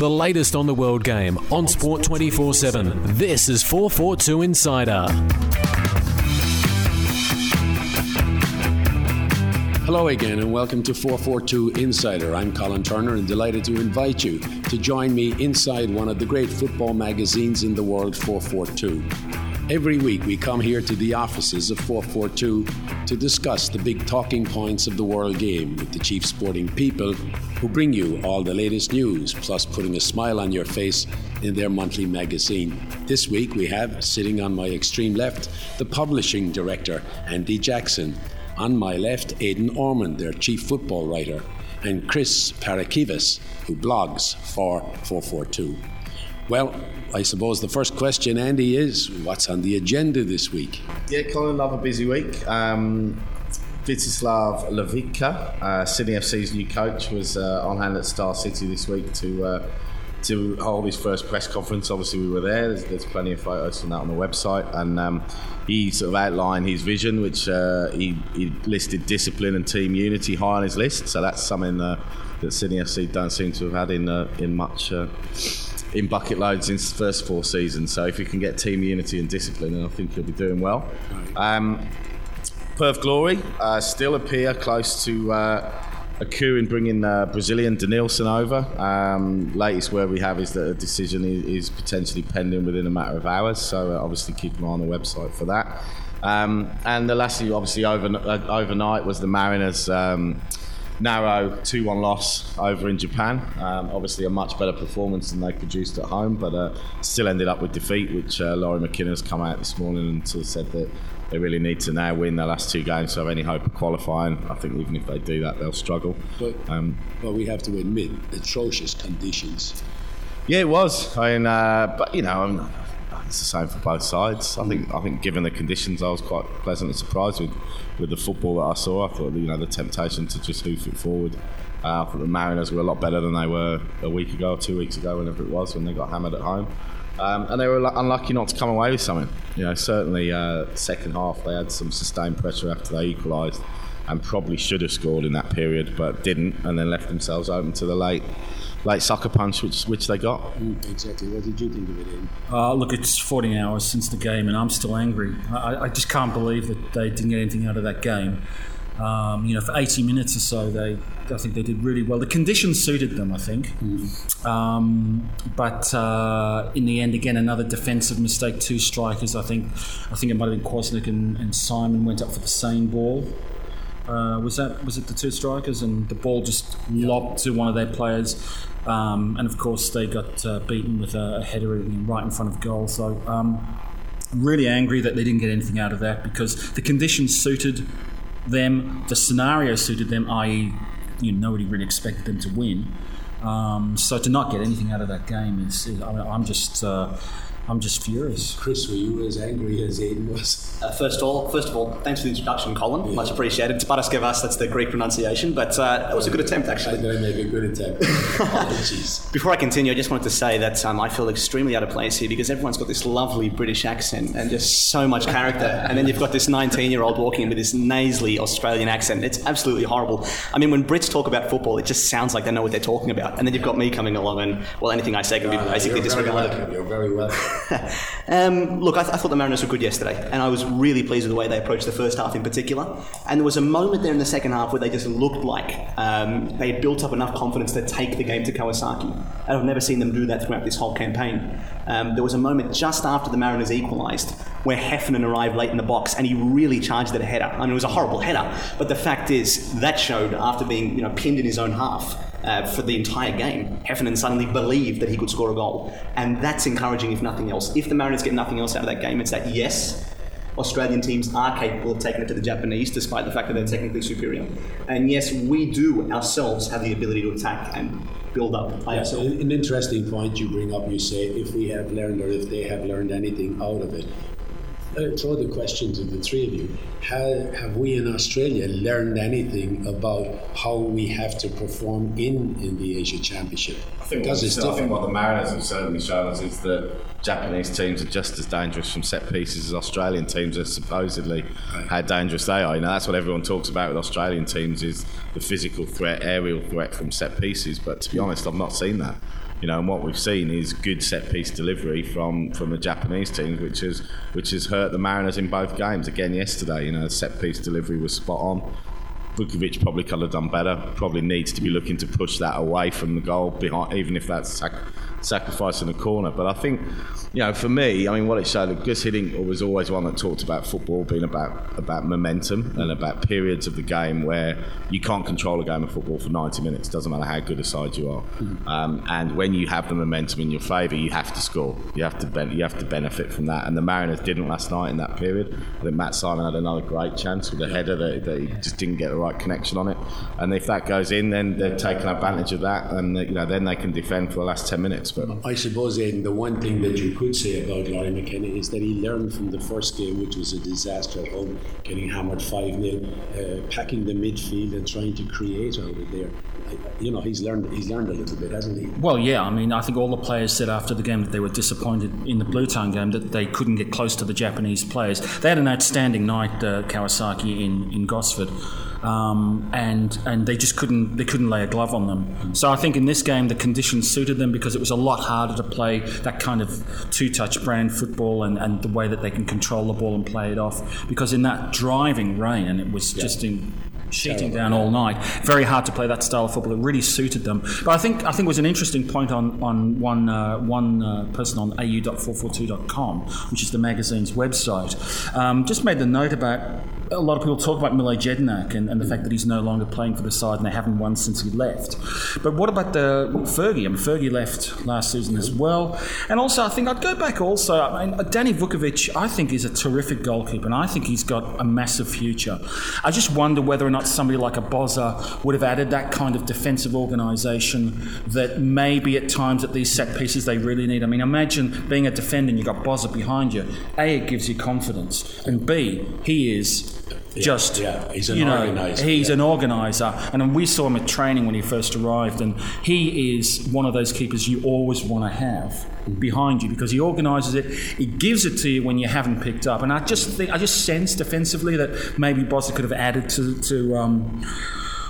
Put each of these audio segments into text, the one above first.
The latest on the world game on Sport 24 7. This is 442 Insider. Hello again, and welcome to 442 Insider. I'm Colin Turner and delighted to invite you to join me inside one of the great football magazines in the world, 442. Every week, we come here to the offices of 442 to discuss the big talking points of the world game with the chief sporting people who bring you all the latest news, plus putting a smile on your face in their monthly magazine. This week, we have, sitting on my extreme left, the publishing director, Andy Jackson. On my left, Aidan Ormond, their chief football writer, and Chris Parakivas, who blogs for 442. Well, I suppose the first question, Andy, is what's on the agenda this week? Yeah, Colin, love a busy week. Um, Vitezslav uh, Sydney FC's new coach, was uh, on hand at Star City this week to uh, to hold his first press conference. Obviously, we were there. There's, there's plenty of photos from that on the website, and um, he sort of outlined his vision, which uh, he, he, listed discipline and team unity high on his list. So that's something uh, that Sydney FC don't seem to have had in uh, in much. In bucket loads in his first four seasons, so if you can get team unity and discipline, then I think he'll be doing well. Um, Perth Glory uh, still appear close to uh, a coup in bringing uh, Brazilian Denilson over. Um, latest word we have is that a decision is, is potentially pending within a matter of hours, so uh, obviously keep an eye on the website for that. Um, and the last thing, obviously, over, uh, overnight was the Mariners. Um, narrow 2 1 loss over in Japan. Um, obviously, a much better performance than they produced at home, but uh, still ended up with defeat, which uh, McKinna has come out this morning and sort of said that they really need to now win their last two games to have any hope of qualifying. I think even if they do that, they'll struggle. But, um, but we have to admit, atrocious conditions. Yeah, it was. I mean, uh, but you know, I'm, it's the same for both sides. I think I think given the conditions, I was quite pleasantly surprised with, with the football that I saw. I thought you know the temptation to just hoof it forward. Uh, I thought the Mariners were a lot better than they were a week ago, or two weeks ago, whenever it was, when they got hammered at home. Um, and they were unlucky not to come away with something. You know, certainly uh, second half they had some sustained pressure after they equalised, and probably should have scored in that period, but didn't, and then left themselves open to the late late sucker punch, which which they got. Exactly. What did you think of it, Ian? Uh, look, it's 14 hours since the game, and I'm still angry. I, I just can't believe that they didn't get anything out of that game. Um, you know, for 80 minutes or so, they I think they did really well. The conditions suited them, I think. Mm. Um, but uh, in the end, again, another defensive mistake. Two strikers, I think. I think it might have been Kwasnik and, and Simon went up for the same ball. Uh, was that was it the two strikers and the ball just lobbed to one of their players? Um, and of course they got uh, beaten with a, header right in front of goal. So um, really angry that they didn't get anything out of that because the conditions suited them the scenario suited them i.e you know, nobody really expected them to win. Um, so to not get anything out of that game is, is I am just uh, I'm just furious. Chris, were you as angry as Aidan was? Uh, first of all, first of all, thanks for the introduction, Colin. Yeah. Much appreciated. Tabaraskevas, that's the Greek pronunciation, but uh, that was a good attempt, actually. I'm going to make a good attempt. Apologies. Before I continue, I just wanted to say that um, I feel extremely out of place here because everyone's got this lovely British accent and just so much character, and then you've got this 19-year-old walking in with this nasally Australian accent. It's absolutely horrible. I mean, when Brits talk about football, it just sounds like they know what they're talking about, and then you've got me coming along, and well, anything I say can be basically disregarded. You're very welcome. um, look, I, th- I, thought the Mariners were good yesterday, and I was really pleased with the way they approached the first half in particular. And there was a moment there in the second half where they just looked like um, they had built up enough confidence to take the game to Kawasaki. And I've never seen them do that throughout this whole campaign. Um, there was a moment just after the Mariners equalised where Heffernan arrived late in the box and he really charged at a header. I mean, it was a horrible header, but the fact is that showed after being you know pinned in his own half uh, for the entire game. Heffernan suddenly believed that he could score a goal. And that's encouraging, if nothing else. If the Mariners get nothing else out of that game, it's that yes, Australian teams are capable of taking it to the Japanese, despite the fact that they're technically superior. And yes, we do ourselves have the ability to attack and build up. Yeah, so an interesting point you bring up. You say if we have learned or if they have learned anything out of it uh, throw the question to the three of you. How, have we in Australia learned anything about how we have to perform in, in the Asia Championship? I think, what, I think what the Mariners have certainly shown us is that Japanese teams are just as dangerous from set pieces as Australian teams are supposedly right. how dangerous they are. You know, that's what everyone talks about with Australian teams is the physical threat, aerial threat from set pieces. But to be honest, I've not seen that. You know, and what we've seen is good set piece delivery from from the Japanese teams, which has which has hurt the Mariners in both games. Again, yesterday, you know, set piece delivery was spot on. Vukovic probably could have done better. Probably needs to be looking to push that away from the goal behind, even if that's sacrificing a corner. But I think, you know, for me, I mean, what it showed, Gus Hiddink was always one that talked about football being about about momentum and about periods of the game where you can't control a game of football for 90 minutes. Doesn't matter how good a side you are. Um, and when you have the momentum in your favour, you have to score. You have to ben- you have to benefit from that. And the Mariners didn't last night in that period. I think Matt Simon had another great chance with a header that, that he just didn't get the right connection on it. And if that goes in, then they're taking advantage of that, and you know then they can defend for the last 10 minutes. But I suppose, Aidan, the one thing that you could say about Lawrie McKinna is that he learned from the first game, which was a disaster at home, getting hammered 5 0, uh, packing the midfield and trying to create out of there. You know, he's learned he's learned a little bit, hasn't he? Well, yeah. I mean, I think all the players said after the game that they were disappointed in the Bluetongue game that they couldn't get close to the Japanese players. They had an outstanding night, uh, Kawasaki in in Gosford. Um, and and they just couldn't they couldn't lay a glove on them. So I think in this game the conditions suited them because it was a lot harder to play that kind of two-touch brand football and, and the way that they can control the ball and play it off. Because in that driving rain and it was just in sheeting down all night. Very hard to play that style of football. It really suited them. But I think I think it was an interesting point on on one uh, one uh, person on au.442.com, which is the magazine's website. Um, just made the note about a lot of people talk about Mile Jedinak and, and the fact that he's no longer playing for the side and they haven't won since he left. But what about the Fergie? I mean, Fergie left last season as well. And also, I think I'd go back also. I mean, Danny Vukovic, I think, is a terrific goalkeeper and I think he's got a massive future. I just wonder whether or not somebody like a Bozza would have added that kind of defensive organisation that maybe at times at these set pieces they really need. I mean, imagine being a defender and you've got Bozza behind you. A, it gives you confidence. And B, he is just yeah, he's an you know organiser, he's yeah. an organizer. And we saw him at training when he first arrived and he is one of those keepers you always want to have behind you because he organizes it. He gives it to you when you haven't picked up. And I just think I just sense defensively that maybe Bozza could have added to, to um,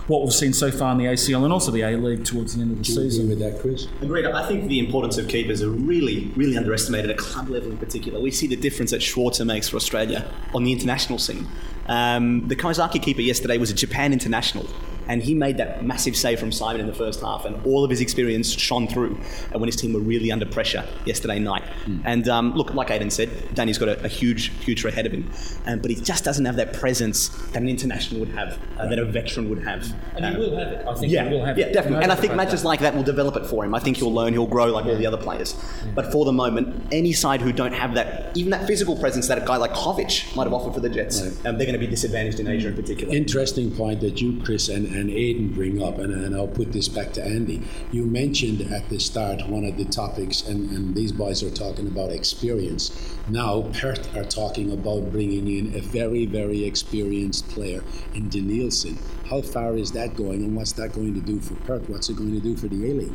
what we've seen so far in the ACL and also the A League towards the end of the Do you agree season with that, Chris? Agreed. I think the importance of keepers are really, really underestimated at club level in particular. We see the difference that Schwarzer makes for Australia on the international scene. Um, the Kawasaki keeper yesterday was a Japan international, and he made that massive save from Simon in the first half, and all of his experience shone through uh, when his team were really under pressure yesterday night. And um, look, like Aidan said, Danny's got a, a huge future ahead of him, um, but he just doesn't have that presence that an international would have, uh, that a veteran would have. and he will have it I think Yeah, he will have yeah, it definitely. And I think matches that. like that will develop it for him. I think he'll learn, he'll grow like all the other players. But for the moment, any side who don't have that, even that physical presence that a guy like Covic might have offered for the Jets, um, they're going to be disadvantaged in Asia in particular. Interesting point that you, Chris, and, and Aidan bring up, and, and I'll put this back to Andy. You mentioned at the start one of the topics, and, and these boys are talking about experience. Now, Perth are talking about bringing in a very, very experienced player in Denilson. How far is that going, and what's that going to do for Perth? What's it going to do for the A League?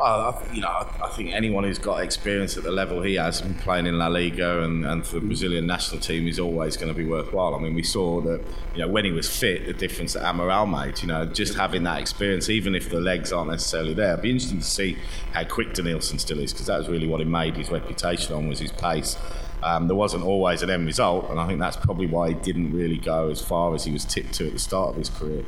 I, you know, I think anyone who's got experience at the level he has, and playing in La Liga and, and for the Brazilian national team, is always going to be worthwhile. I mean, we saw that, you know, when he was fit, the difference that Amaral made. You know, just having that experience, even if the legs aren't necessarily there. It'd be interesting to see how quick Denilson still is, because that was really what he made his reputation on was his pace. Um, there wasn't always an end result, and I think that's probably why he didn't really go as far as he was tipped to at the start of his career.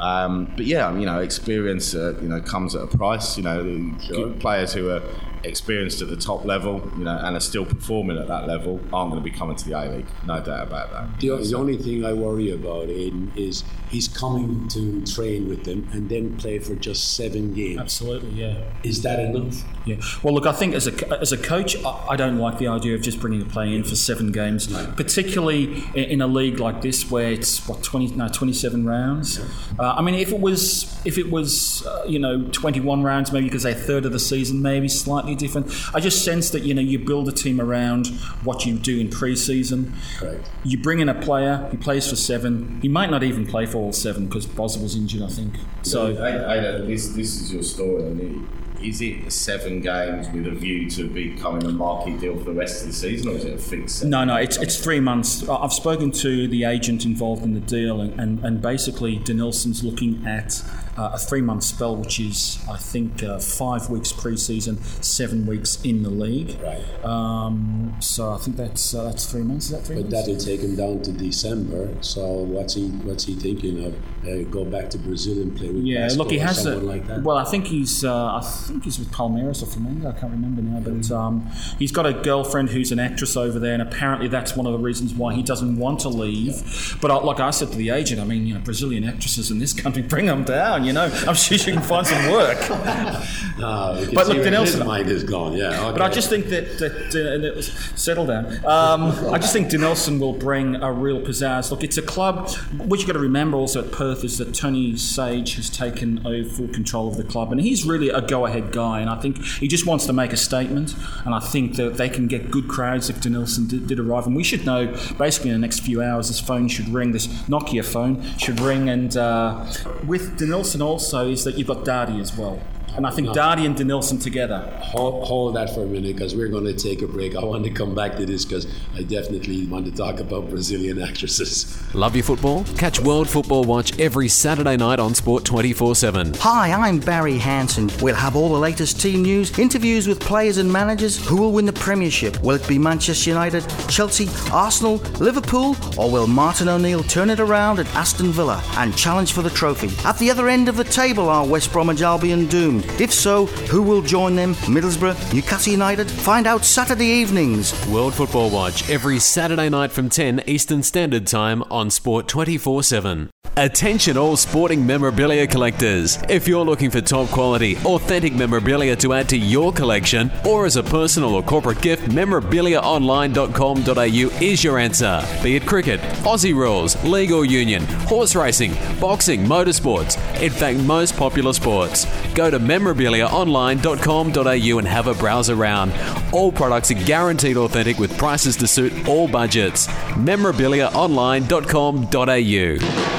Um, but yeah, you know, experience uh, you know comes at a price. You know, good players who are experienced at the top level, you know, and are still performing at that level aren't going to be coming to the A League. No doubt about that. The, the only thing I worry about, Aidan, is he's coming to train with them and then play for just seven games. absolutely yeah Is that enough? Yeah. Well, look, I think as a, as a coach, I I don't like the idea of just bringing a player in for seven games, particularly in, in a league like this where it's what twenty no twenty seven rounds. Uh, I mean, if it was if it was uh, you know twenty one rounds, maybe you could say a third of the season, maybe slightly different. I just sense that you know you build a team around what you do in pre-season. Correct. You bring in a player, he plays for seven. He might not even play for all seven because Boz was injured, I think. So. I, I, this this is your story. Is it seven games with a view to becoming a marquee deal for the rest of the season, or is it a fixed? No, no, it's, it's three months. I've spoken to the agent involved in the deal, and, and, and basically, Denilson's looking at uh, a three month spell, which is, I think, uh, five weeks pre season, seven weeks in the league. Right. Um, so I think that's uh, that's three months. Is that three But months? that'll take him down to December. So what's he what's he thinking of? Uh, go back to Brazil and play with Yeah, look, he has a. like that. Well, I think he's. Uh, I think he's with Palmeiras or Flamengo. I can't remember now, but um, he's got a girlfriend who's an actress over there, and apparently that's one of the reasons why he doesn't want to leave. But I, like I said to the agent, I mean, you know, Brazilian actresses in this country, bring them down. You know, I'm sure you can find some work. Can but look, Denilson- his mind is gone. Yeah, But I just think that, that uh, and it was, settle down. Um, I just think Denilson will bring a real pizzazz. Look, it's a club. What you got to remember also at Perth is that Tony Sage has taken over full control of the club, and he's really a go-ahead guy. And I think he just wants to make a statement. And I think that they can get good crowds if Denilson did, did arrive. And we should know basically in the next few hours, this phone should ring. This Nokia phone should ring. And uh, with Denilson also is that you've got Dardy as well. And I think Dardy and Denilson together Hold, hold that for a minute because we're going to take a break. I want to come back to this because I definitely want to talk about Brazilian actresses. Love your football? Catch World Football Watch every Saturday night on Sport 24 7. Hi, I'm Barry Hanson. We'll have all the latest team news, interviews with players and managers who will win the Premiership. Will it be Manchester United, Chelsea, Arsenal, Liverpool, or will Martin O'Neill turn it around at Aston Villa and challenge for the trophy? At the other end of the table are West Bromwich Albion doomed. If so, who will join them? Middlesbrough, Newcastle United? Find out Saturday evenings. World Football Watch every Saturday night from 10 Eastern Standard Time on Sport 24 7. Attention, all sporting memorabilia collectors. If you're looking for top quality, authentic memorabilia to add to your collection, or as a personal or corporate gift, memorabiliaonline.com.au is your answer. Be it cricket, Aussie rules, legal union, horse racing, boxing, motorsports, in fact, most popular sports. Go to memorabiliaonline.com.au and have a browse around. All products are guaranteed authentic with prices to suit all budgets. memorabiliaonline.com.au.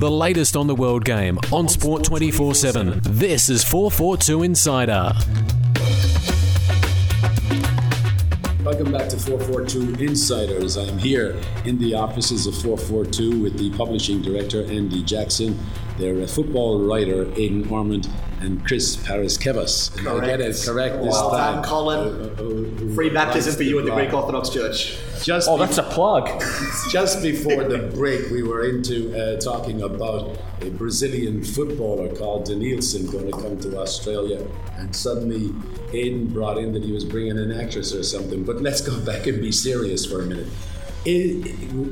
The latest on the world game on Sport 24 7. This is 442 Insider. Welcome back to 442 Insiders. I'm here in the offices of 442 with the publishing director, Andy Jackson, their football writer, Aidan Ormond, and Chris Paraskevas. And I get it correct this Well time. done, Colin. Uh, uh, uh, Free baptism for you at the Greek Orthodox Church. Just Oh, be- that's a plug. just before the break, we were into uh, talking about a Brazilian footballer called Denilson going to come to Australia, and suddenly Aidan brought in that he was bringing an actress or something. But let's go back and be serious for a minute. I-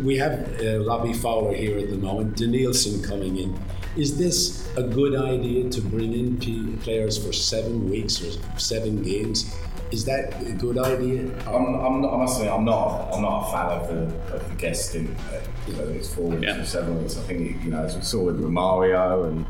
we have uh, Robbie Fowler here at the moment, Denilson coming in. Is this a good idea to bring in p- players for seven weeks or seven games? Is that a good idea? I'm, I'm not, I must admit, I'm not, I'm not a fan of the, of the guest in, uh, whether it's four weeks or seven weeks. I think, you know, as we saw with Romario and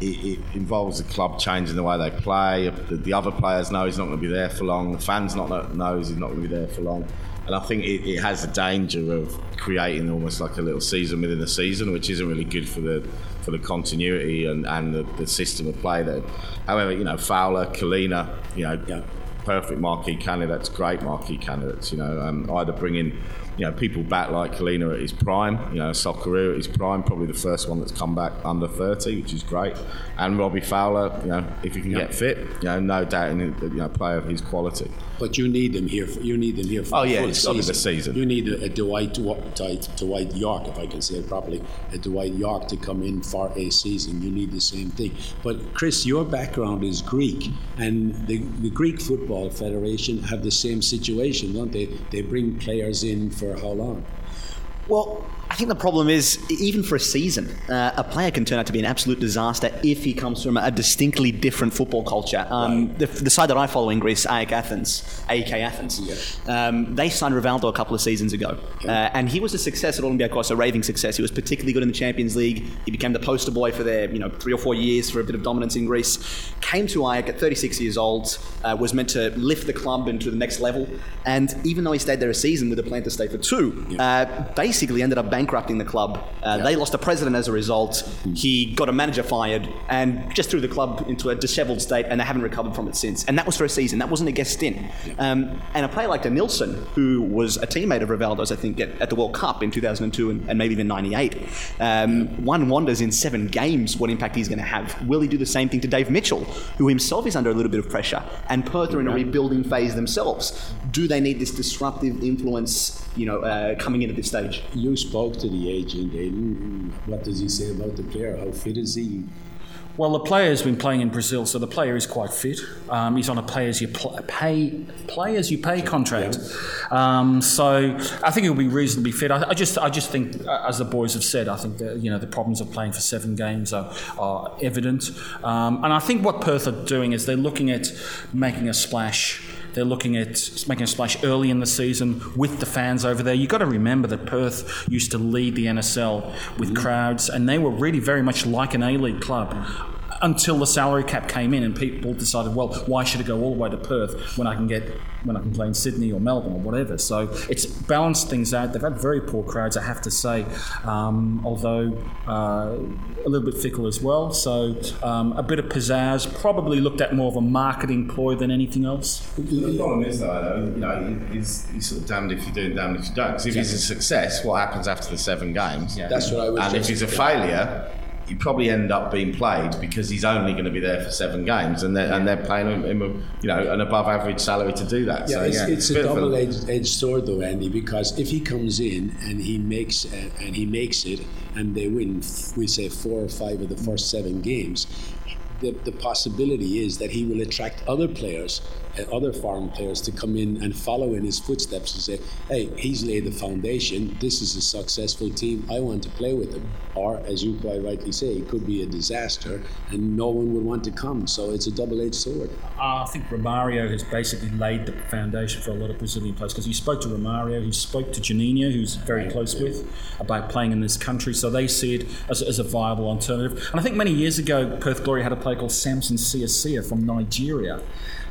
it, it involves the club changing the way they play. The, the other players know he's not going to be there for long. The fans not know knows he's not going to be there for long. And I think it, it has the danger of creating almost like a little season within a season, which isn't really good for the for the continuity and, and the, the system of play. That, however, you know, Fowler, Culina, you know, perfect marquee candidates, great marquee candidates. You know, um, either bringing you know people back like Culina at his prime, you know, Socceroo at his prime, probably the first one that's come back under 30, which is great, and Robbie Fowler, you know, if he can get fit, you know, no doubt in you know player of his quality. But you need them here. For, you need them here for Oh, the yeah, full it's gotta the season. You need a, a Dwight, Wa- Dwight Dwight Yorke, if I can say it properly, a Dwight Yorke to come in for a season. You need the same thing. But Chris, your background is Greek, and the, the Greek Football Federation have the same situation, don't they? They bring players in for how long? Well, I think the problem is, even for a season, uh, a player can turn out to be an absolute disaster if he comes from a distinctly different football culture. Um, the, the side that I follow in Greece, AEK Athens, AEK Athens, um, they signed Rivaldo a couple of seasons ago, uh, and he was a success at Olympiacos, a raving success. He was particularly good in the Champions League. He became the poster boy for their, you know, three or four years for a bit of dominance in Greece. Came to AEK at 36 years old, uh, was meant to lift the club into the next level, and even though he stayed there a season with a plan to stay for two, uh, basically ended up banging bankrupting the club. Uh, They lost a president as a result. He got a manager fired and just threw the club into a dishevelled state, and they haven't recovered from it since. And that was for a season. That wasn't a guest stint. Um, and a player like Nilsson, who was a teammate of Rivaldo's, I think, at, at the World Cup in 2002 and, and maybe even 98, um, one wonders in seven games what impact he's going to have. Will he do the same thing to Dave Mitchell, who himself is under a little bit of pressure, and Perth are in a rebuilding phase themselves? Do they need this disruptive influence, you know, uh, coming in at this stage? You spoke to the agent, Aidan. What does he say about the player? How fit is he? Well, the player's been playing in Brazil, so the player is quite fit. Um, he's on a pay as you pl- pay play as you pay contract, um, so I think he'll be reasonably fit. I, I just I just think, uh, as the boys have said, I think that you know the problems of playing for seven games are, are evident, um, and I think what Perth are doing is they're looking at making a splash. They're looking at making a splash early in the season with the fans over there. You've got to remember that Perth used to lead the NSL with crowds, and they were really very much like an A League club until the salary cap came in and people decided, well, why should I go all the way to Perth when I can get when I can play in Sydney or Melbourne or whatever? So it's balanced things out. They've had very poor crowds, I have to say, um, although uh, a little bit fickle as well. So um, a bit of pizzazz, probably looked at more of a marketing ploy than anything else. The problem is, though, though, you know, He's, he's sort of damned if you do and damned if you don't. Because if he's a success, what happens after the seven games? That's what I was And if just- he's a failure, he probably end up being played because he's only going to be there for seven games, and they're, and they're paying him, him a, you know an above average salary to do that. Yeah, so it's, yeah, it's a bit of double-edged edged sword, though, Andy. Because if he comes in and he makes uh, and he makes it, and they win, we say four or five of the first seven games, the, the possibility is that he will attract other players, Uh, other foreign players, to come in and follow in his footsteps and say, "Hey, he's laid the foundation. This is a successful team. I want to play with him." Or, as you quite rightly say, it could be a disaster, and no one would want to come. So it's a double-edged sword. I think Romario has basically laid the foundation for a lot of Brazilian players because he spoke to Romario, he spoke to Janinho, who's very close with, about playing in this country. So they see it as, as a viable alternative. And I think many years ago, Perth Glory had a player called Samson Siasia from Nigeria.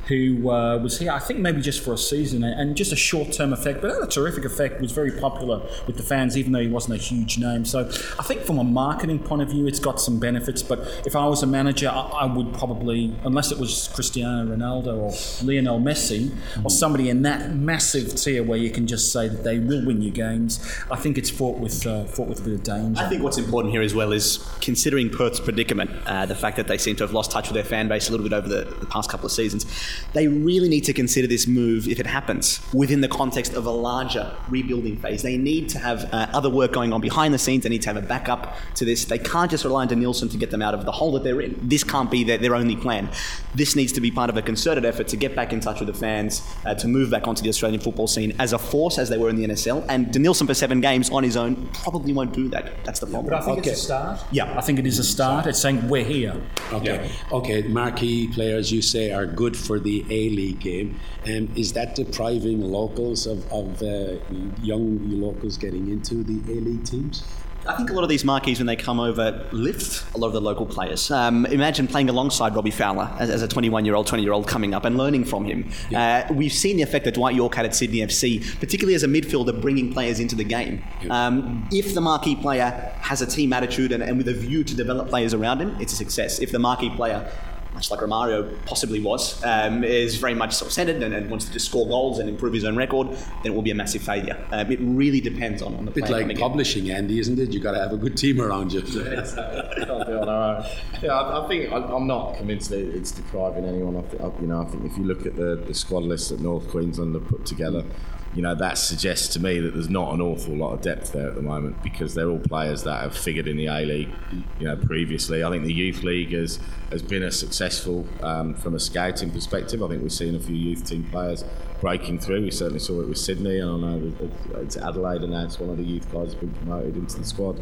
Who uh, was here? I think maybe just for a season and- just a short-term effect, but had a terrific effect. Was very popular with the fans, even though he wasn't a huge name. So I think from a marketing point of view, it's got some benefits. But if I was a manager, I, I would probably, unless it was Cristiano Ronaldo or Lionel Messi or somebody in that massive tier where you can just say that they will win you games, I think it's fought with uh, fought with a bit of danger. I think what's important here as well is considering Perth's predicament, uh, the fact that they seem to have lost touch with their fan base a little bit over the, the past couple of seasons. They really need to consider this move, if it happens, within the context of a larger rebuilding phase. They need to have uh, other work going on behind the scenes. They need to have a backup to this. They can't just rely on Nielsen to get them out of the hole that they're in. This can't be their, their only plan. This needs to be part of a concerted effort to get back in touch with the fans, uh, to move back onto the Australian football scene as a force, as they were in the NSL. And Denilson for seven games on his own probably won't do that. That's the problem. But I think Okay. it's a start. Yeah. I think it is a start. It's saying we're here. Okay. Okay. Marquee players you say are good for the A League game. Um, is that depriving locals of, of uh, young locals getting into the A League teams? I think a lot of these marquees, when they come over, lift a lot of the local players. Um, imagine playing alongside Robbie Fowler as, as a 21 year old, 20 year old coming up and learning from him. Uh, we've seen the effect that Dwight Yorke had at Sydney FC, particularly as a midfielder, bringing players into the game. Um, if the marquee player has a team attitude and, and with a view to develop players around him, it's a success. If the marquee player much like Romario possibly was, um, is very much self-centered and, and wants to just score goals and improve his own record, then it will be a massive failure. Um, it really depends on, on the bit player like coming in. publishing, Andy, isn't it? You got to have a good team around you. can't do it on our own. Yeah, I, I think I, I'm not convinced that it's depriving anyone. I think, you know, I think if you look at the, the squad list that North Queensland have put together, you know, that suggests to me that there's not an awful lot of depth there at the moment because they're all players that have figured in the A League, you know, previously. I think the Youth League has has been a successful um, from a scouting perspective. I think we've seen a few youth team players breaking through. We certainly saw it with Sydney, and I know it's Adelaide, and one of the youth guys has been promoted into the squad.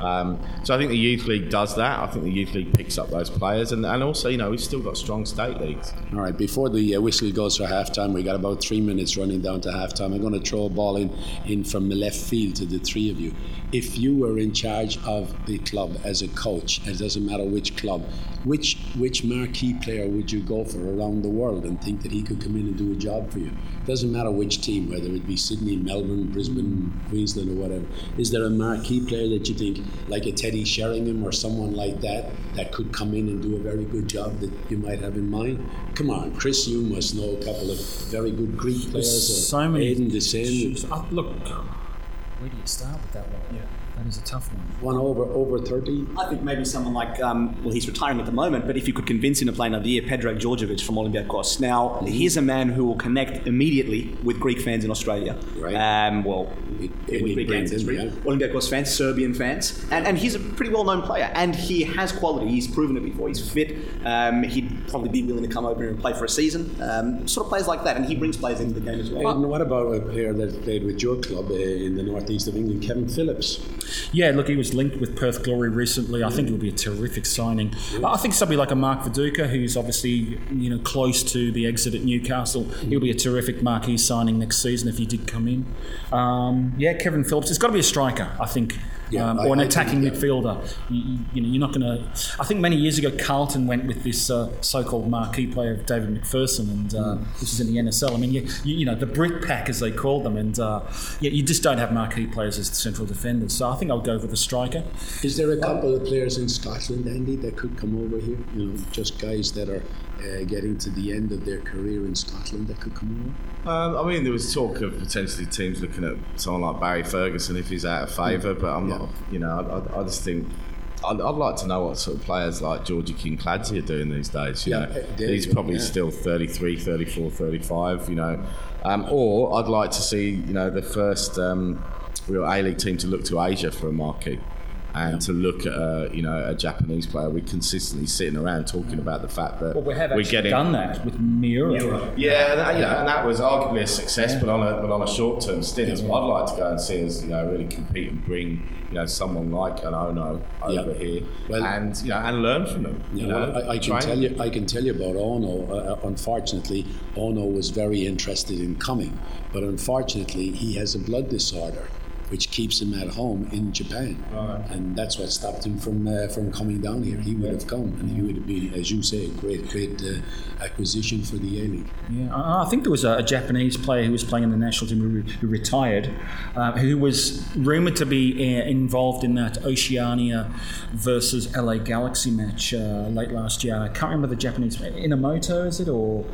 Um, so I think the youth league does that. I think the youth league picks up those players, and, and also you know we've still got strong state leagues. All right, before the uh, whistle goes for halftime, we got about three minutes running down to halftime. I'm going to throw a ball in in from the left field to the three of you. If you were in charge of the club as a coach, it doesn't matter which club, which which marquee player would you go for around the world and think that he could come in and do a job for you? It doesn't matter which team, whether it be Sydney, Melbourne, Brisbane, Queensland, or whatever. Is there a marquee player that you think, like a Teddy Sheringham or someone like that, that could come in and do a very good job that you might have in mind? Come on, Chris, you must know a couple of very good Greek players. There's so many. Aiden Descent. Uh, look, where do you start with that one? Yeah. That is a tough one. One over over thirty. I think maybe someone like, um, well, he's retiring at the moment, but if you could convince him to play another year, Predrag Djordjevic from Olympiacos. Now, he's a man who will connect immediately with Greek fans in Australia. Right. Um, well, It- with Greek fans, in, Greek- yeah. Olympiacos fans, Serbian fans, and, and he's a pretty well known player, and he has quality. He's proven it before. He's fit. Um, he'd probably be willing to come over here and play for a season. Um, sort of players like that, and he brings players into the game as well. And what about a player that played with your club uh, in the northeast of England, Kevin Phillips? Yeah, look, he was linked with Perth Glory recently. I think it would be a terrific signing. I think somebody like a Mark Viduka, who's obviously you know close to the exit at Newcastle, he'll be a terrific marquee signing next season if he did come in. Um, yeah, Kevin Phillips. It's got to be a striker, I think. Yeah, um, I- or an attacking midfielder. You, you- know, you're not going to. I think many years ago, Carlton went with this uh, so-called marquee player, of David McPherson, and uh, Hmm. this is in the NSL. I mean, you, you, you know, the Brit Pack, as they call them, and uh, yeah, you just don't have marquee players as central defenders. So I think I'll go with the striker. Is there a couple of players in Scotland, Andy, that could come over here? You know, just guys that are uh, getting to the end of their career in Scotland that could come over? Um, I mean, there was talk of potentially teams looking at someone like Barry Ferguson if he's out of favour, but I'm not. You know, I, I just think. I'd, I'd like to know what sort of players like Georgie King Clancy are doing these days. You Yeah, know, there he's probably yeah. still 33, 34, 35. You know, um, or I'd like to see you know the first um, real A League team to look to Asia for a marquee. And to look at a, you know a Japanese player, we're consistently sitting around talking about the fact that Well, we have we're getting done that with Miura. yeah, and that, you know, and that was arguably a success, but on a but on a short term stint. I'd like to go and see us, you know, really compete and bring, you know, someone like an Ono over Yeah. here, Well- and you know, and learn from them. You know, know, I, I can train tell you, I can tell you about Ono. Uh, unfortunately, Ono was very interested in coming, but unfortunately, he has a blood disorder, which keeps him at home in Japan, and that's what stopped him from uh, from coming down here. He would have come, and he would have been, as you say, a great, great uh, acquisition for the A League. Yeah, I I think there was a, a Japanese player who was playing in the national team who, who retired, uh, who was rumoured to be uh, involved in that Oceania versus LA Galaxy match uh, late last year. I can't remember the Japanese Inamoto, is it or?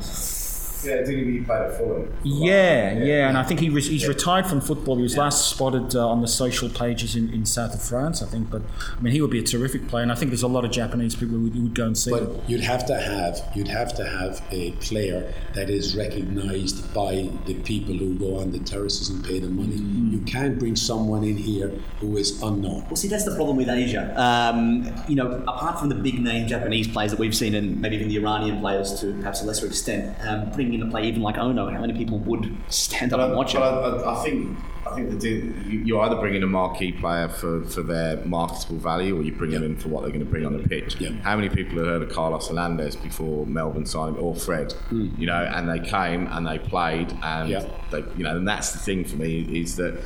Yeah, didn't he play at Fulham? Yeah, yeah, and I think he was, he's retired from football. He was last spotted uh, on the social pages in, in south of France, I think. But I mean, he would be a terrific player, and I think there's a lot of Japanese people who would, who would go and see But him. you'd have to have you'd have to have a player that is recognised by the people who go on the terraces and pay the money. You can't bring someone in here who is unknown. Well, see, that's the problem with Asia. Um, you know, apart from the big name Japanese players that we've seen, and maybe even the Iranian players to perhaps a lesser extent, um, bringing in a play even like Ono, how many people would stand up But, and watch but it? I, I, I think I think the deal, you, you either bring in a marquee player for, for their marketable value, or you bring them in for what they're going to bring on the pitch. Yeah. How many people have heard of Carlos Hernandez before Melbourne signed him, or Fred? Hmm. You know, and they came and they played, and Yeah. they, you know, and that's the thing for me is that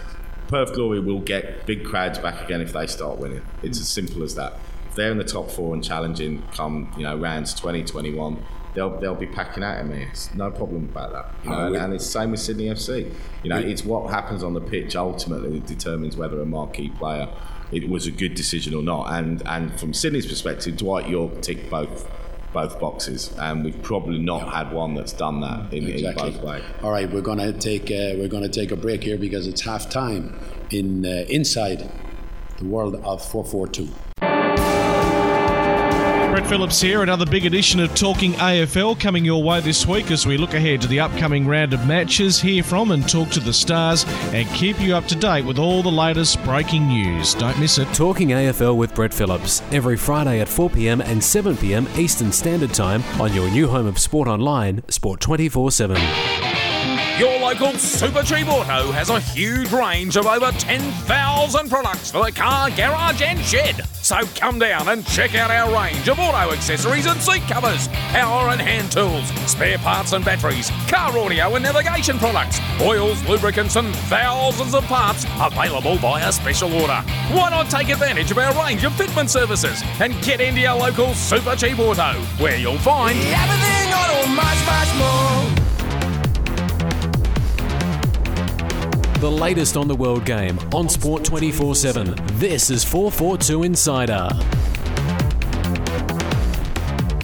Perth Glory will get big crowds back again if they start winning. It's as simple as that. If they're in the top four and challenging, come you know rounds 20, 21, they'll they'll be packing out at me. It's no problem about that. You know, Oh, and, and it's the same with Sydney FC. You know, it's what happens on the pitch ultimately that determines whether a marquee player it was a good decision or not. And and from Sydney's perspective, Dwight Yorke ticked both both boxes, and we've probably not had one that's done that in, in both ways. All right, we're going to take uh, we're to take a break here because it's half time in uh, inside the world of 442. Brett Phillips here, another big edition of Talking AFL coming your way this week as we look ahead to the upcoming round of matches, hear from and talk to the stars, and keep you up to date with all the latest breaking news. Don't miss it. Talking AFL with Brett Phillips every Friday at 4 pm and 7 pm Eastern Standard Time on your new home of sport online, Sport 24 7. Your local Super Cheap Auto has a huge range of over 10,000 products for the car, garage, and shed. So come down and check out our range of auto accessories and seat covers, power and hand tools, spare parts and batteries, car audio and navigation products, oils, lubricants, and thousands of parts available via special order. Why not take advantage of our range of fitment services and get into your local Super Cheap Auto, where you'll find Everything auto, much, much more. The latest on the world game on Sport 24 7. This is 442 Insider.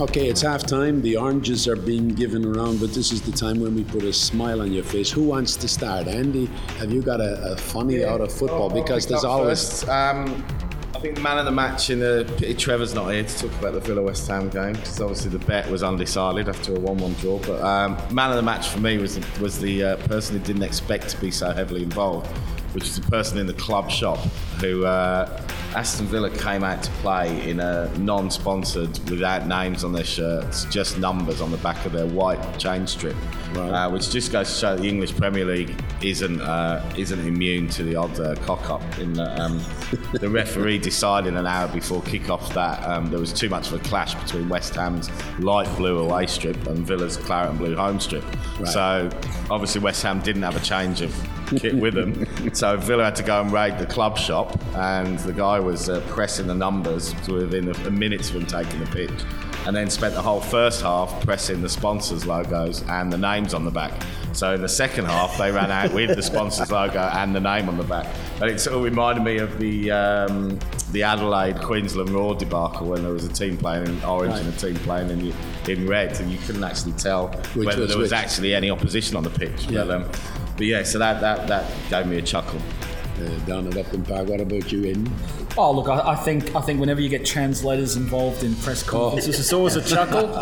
Okay, it's half time. The oranges are being given around, but this is the time when we put a smile on your face. Who wants to start? Andy, have you got a, a funny out of football? I'll- I'll because there's always. first. Um, I think man of the match in the Trevor's not here to talk about the Villa West Ham game because obviously the bet was undecided after a one-one draw. But um, man of the match for me was was the uh, person who didn't expect to be so heavily involved, which is the person in the club shop who uh, Aston Villa came out to play in a non-sponsored, without names on their shirts, just numbers on the back of their white chain strip, uh, which just goes to show the English Premier League isn't uh, isn't immune to the odd uh, cock up. In that, um, the referee decided an hour before kick-off that um, there was too much of a clash between West Ham's light blue away strip and Villa's claret and blue home strip. So obviously West Ham didn't have a change of kit with them, so Villa had to go and raid the club shop, and the guy was uh, pressing the numbers within a, a minute of him taking the pitch. And then spent the whole first half pressing the sponsors' logos and the names on the back. So in the second half, they ran out with the sponsors' logo and the name on the back. And it sort of reminded me of the um, the Adelaide Queensland Roar debacle when there was a team playing in orange and a team playing in in red, and you couldn't actually tell Which whether was there was which. actually any opposition on the pitch. But, um, but yeah, so that, that, that gave me a chuckle. Uh, down at Upton Park. What about you, Ian? Oh, look, I, I think I think whenever you get translators involved in press conferences, it's always a chuckle.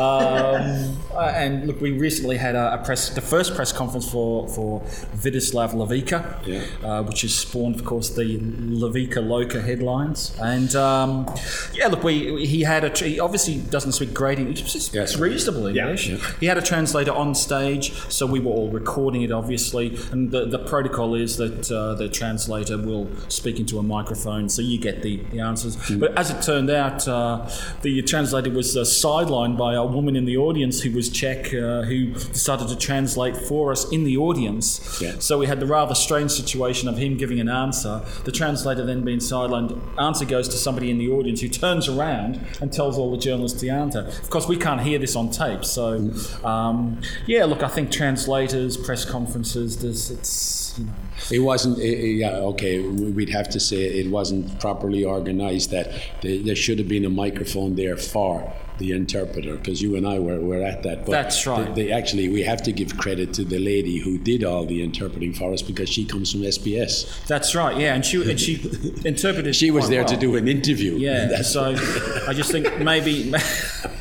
Um, uh, and look, we recently had a, a press, the first press conference for for Vitezslav Lavicka, uh, which has spawned, of course, the Lavicka Loca headlines. And um, yeah, look, we he had a he obviously doesn't speak great English, he speaks reasonable English. He had a translator on stage, so we were all recording it, obviously. And the, the protocol is that uh, the translator will speak into a microphone, so you get the, the answers. But as it turned out, uh, the translator was uh, sidelined by a woman in the audience who was Czech, uh, who decided to translate for us in the audience. Yeah. So we had the rather strange situation of him giving an answer, the translator then being sidelined. Answer goes to somebody in the audience who turns around and tells all the journalists the answer. Of course, we can't hear this on tape, so um, yeah. Look, I think translators, press conferences, there's it's you know. It wasn't. i- i- yeah, okay. we- We'd have to say it wasn't properly organised. That there should have been a microphone there for the interpreter, because you and I were, were at that. But That's right. They, they actually, we have to give credit to the lady who did all the interpreting for us because she comes from SBS. That's right, yeah, and she and she interpreted. She was there to do an interview. Yeah, so I just think maybe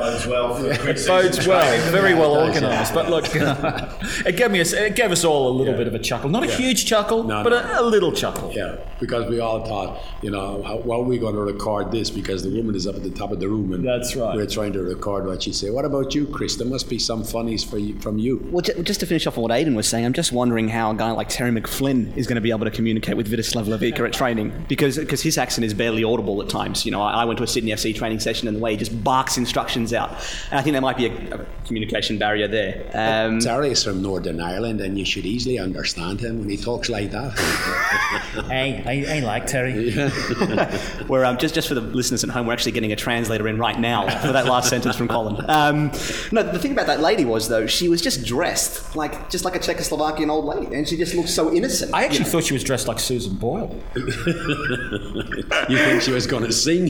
Bodes well for the it bodes well, very well organised. But look, it gave me a, it gave us all a little bit of a chuckle, not a huge chuckle, No, but no. A, a little chuckle. Yeah, because we all thought, you know, how, how are we going to record this? Because the woman is up at the top of the room, and That's right. We're trying to record what she said. What about you, Chris? There must be some funnies for you, from you. Well, just to finish off on what Aidan was saying, I'm just wondering how a guy like Terry McFlynn is going to be able to communicate with Vitezslav Lavicka at training because because his accent is barely audible at times. You know, I, I went to a Sydney FC training session and the way he just barks instructions out, and I think there might be a, a communication barrier there. Um, Terry is from Northern Ireland, and you should easily understand him when he talks like that. Hey, I, I like Terry. Where um, just just for the listeners at home, we're actually getting a translator in right now for that last sentence from Colin. Um, no, the thing about that lady was though she was just dressed like just like a Czechoslovakian old lady, and she just looked so innocent. I actually thought she was dressed like Susan Boyle. you think she was going to sing?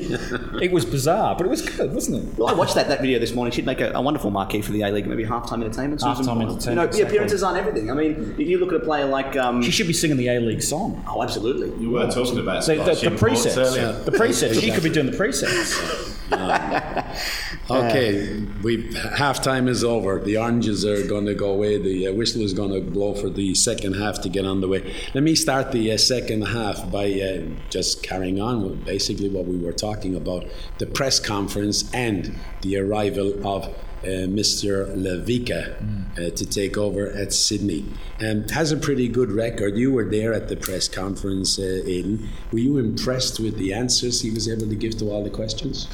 It was bizarre, but it was good, wasn't it? Well, I watched that, that video this morning. She'd make a, a wonderful marquee for the A League, maybe halftime entertainment. Susan Halftime Boyle. entertainment, You know, the exactly. appearances aren't everything. I mean, if you look at a player like. Um, She should be singing the A League song. oh, absolutely. You were talking about So the, Scottish the imports presets, earlier. the presets. She could be doing the presets. Okay, we half time is over. The oranges are going to go away. The uh, whistle is going to blow for the second half to get underway. Let me start the uh, second half by uh, just carrying on with basically what we were talking about the press conference and the arrival of uh, Mr. Lavicka uh, to take over at Sydney. Um, has a pretty good record. You were there at the press conference, uh, Aidan. Were you impressed with the answers he was able to give to all the questions?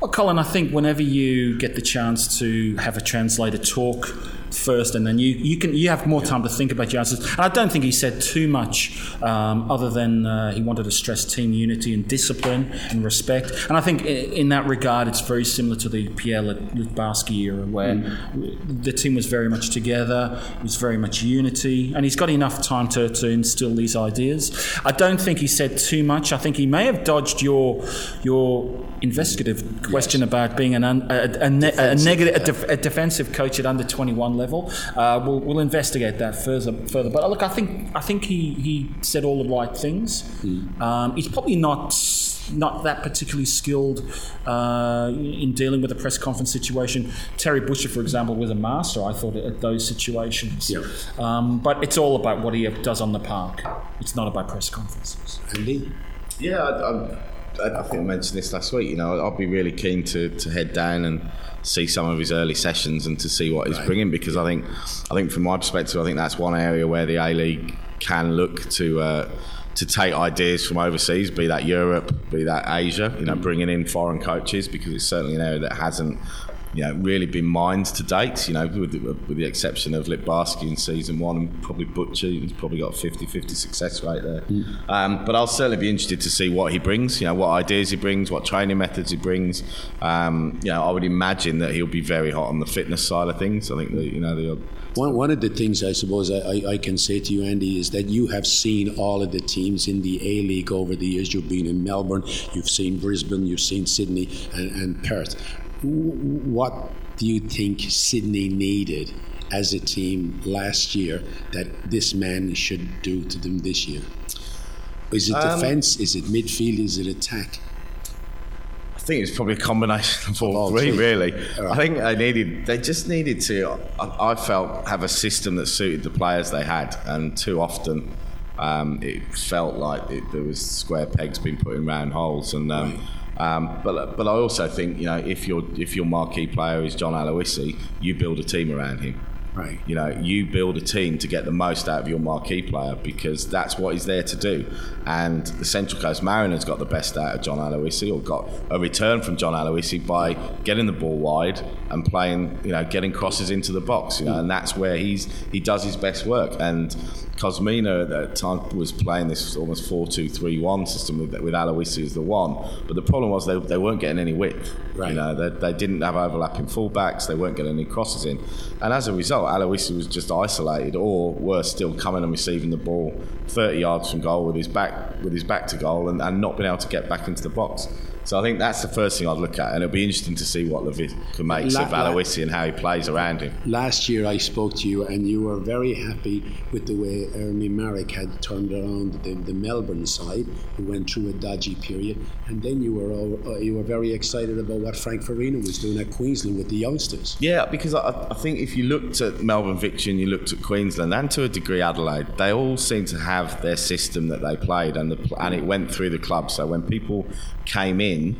Well, Colin, I think whenever you get the chance to have a translator talk first, and then you, you can you have more time to think about your answers. And I don't think he said too much, um, other than uh, he wanted to stress team unity and discipline and respect. And I think in that regard, it's very similar to the Pierre Littbarski era, where the team was very much together, it was very much unity, and he's got enough time to, to instill these ideas. I don't think he said too much. I think he may have dodged your your investigative question about being an un, a, a, ne- a negative, a, def, a defensive coach at under 21 level. Uh, we'll, we'll investigate that further. Further, but look, I think I think he, he said all the right things. Um, he's probably not not that particularly skilled uh, in dealing with a press conference situation. Terry Butcher, for example, was a master, I thought, at those situations. Yeah. Um, but it's all about what he does on the park. It's not about press conferences. Andy? Yeah, I, I, I think I mentioned this last week. You know, I'd be really keen to, to head down and see some of his early sessions and to see what he's bringing because I think, I think from my perspective, I think that's one area where the A League can look to. Uh, to take ideas from overseas, be that Europe, be that Asia, you know, bringing in foreign coaches because it's certainly an area that hasn't, you know, really been mined to date. You know, with the, with the exception of Littbarski in season one and probably Butcher, he's probably got 50-50 success rate there. Um, but I'll certainly be interested to see what he brings. You know, what ideas he brings, what training methods he brings. Um, you know, I would imagine that he'll be very hot on the fitness side of things. I think that you know the One, one of the things I suppose I, I, I can say to you, Andy, is that you have seen all of the teams in the A League over the years. You've been in Melbourne, you've seen Brisbane, you've seen Sydney and, and Perth. What do you think Sydney needed as a team last year that this man should do to them this year? Is it Um, defence? Is it midfield? Is it attack? I think it's probably a combination of all three, really. All right. I think they needed, they just needed to, I, I felt, have a system that suited the players they had, and too often um, it felt like it, there was square pegs being put in round holes. And um, um, but but I also think you know if your if your marquee player is John Aloisi, you build a team around him. Right. You know, you build a team to get the most out of your marquee player because that's what he's there to do. And the Central Coast Mariners got the best out of John Aloisi, or got a return from John Aloisi by getting the ball wide and playing, you know, getting crosses into the box. You know, and that's where he's he does his best work. And Kosmina at that time was playing this almost 4-2-3-1 system with, with Aloisi as the one. But the problem was they, they weren't getting any width. Right. You know, they, they didn't have overlapping fullbacks. They weren't getting any crosses in. And as a result, Aloisi was just isolated or worse still coming and receiving the ball 30 yards from goal with his back with his back to goal and, and not being able to get back into the box. So I think that's the first thing I'd look at, and it'll be interesting to see what Lavicka makes of Aloisi and how he plays around him. Last year I spoke to you and you were very happy with the way Ernie Merrick had turned around the, the Melbourne side, who went through a dodgy period, and then you were all, uh, you were very excited about what Frank Farina was doing at Queensland with the youngsters. Yeah, because I, I think if you looked at Melbourne Victory and you looked at Queensland and to a degree Adelaide, they all seem to have their system that they played and the, and it went through the club. So when people came in,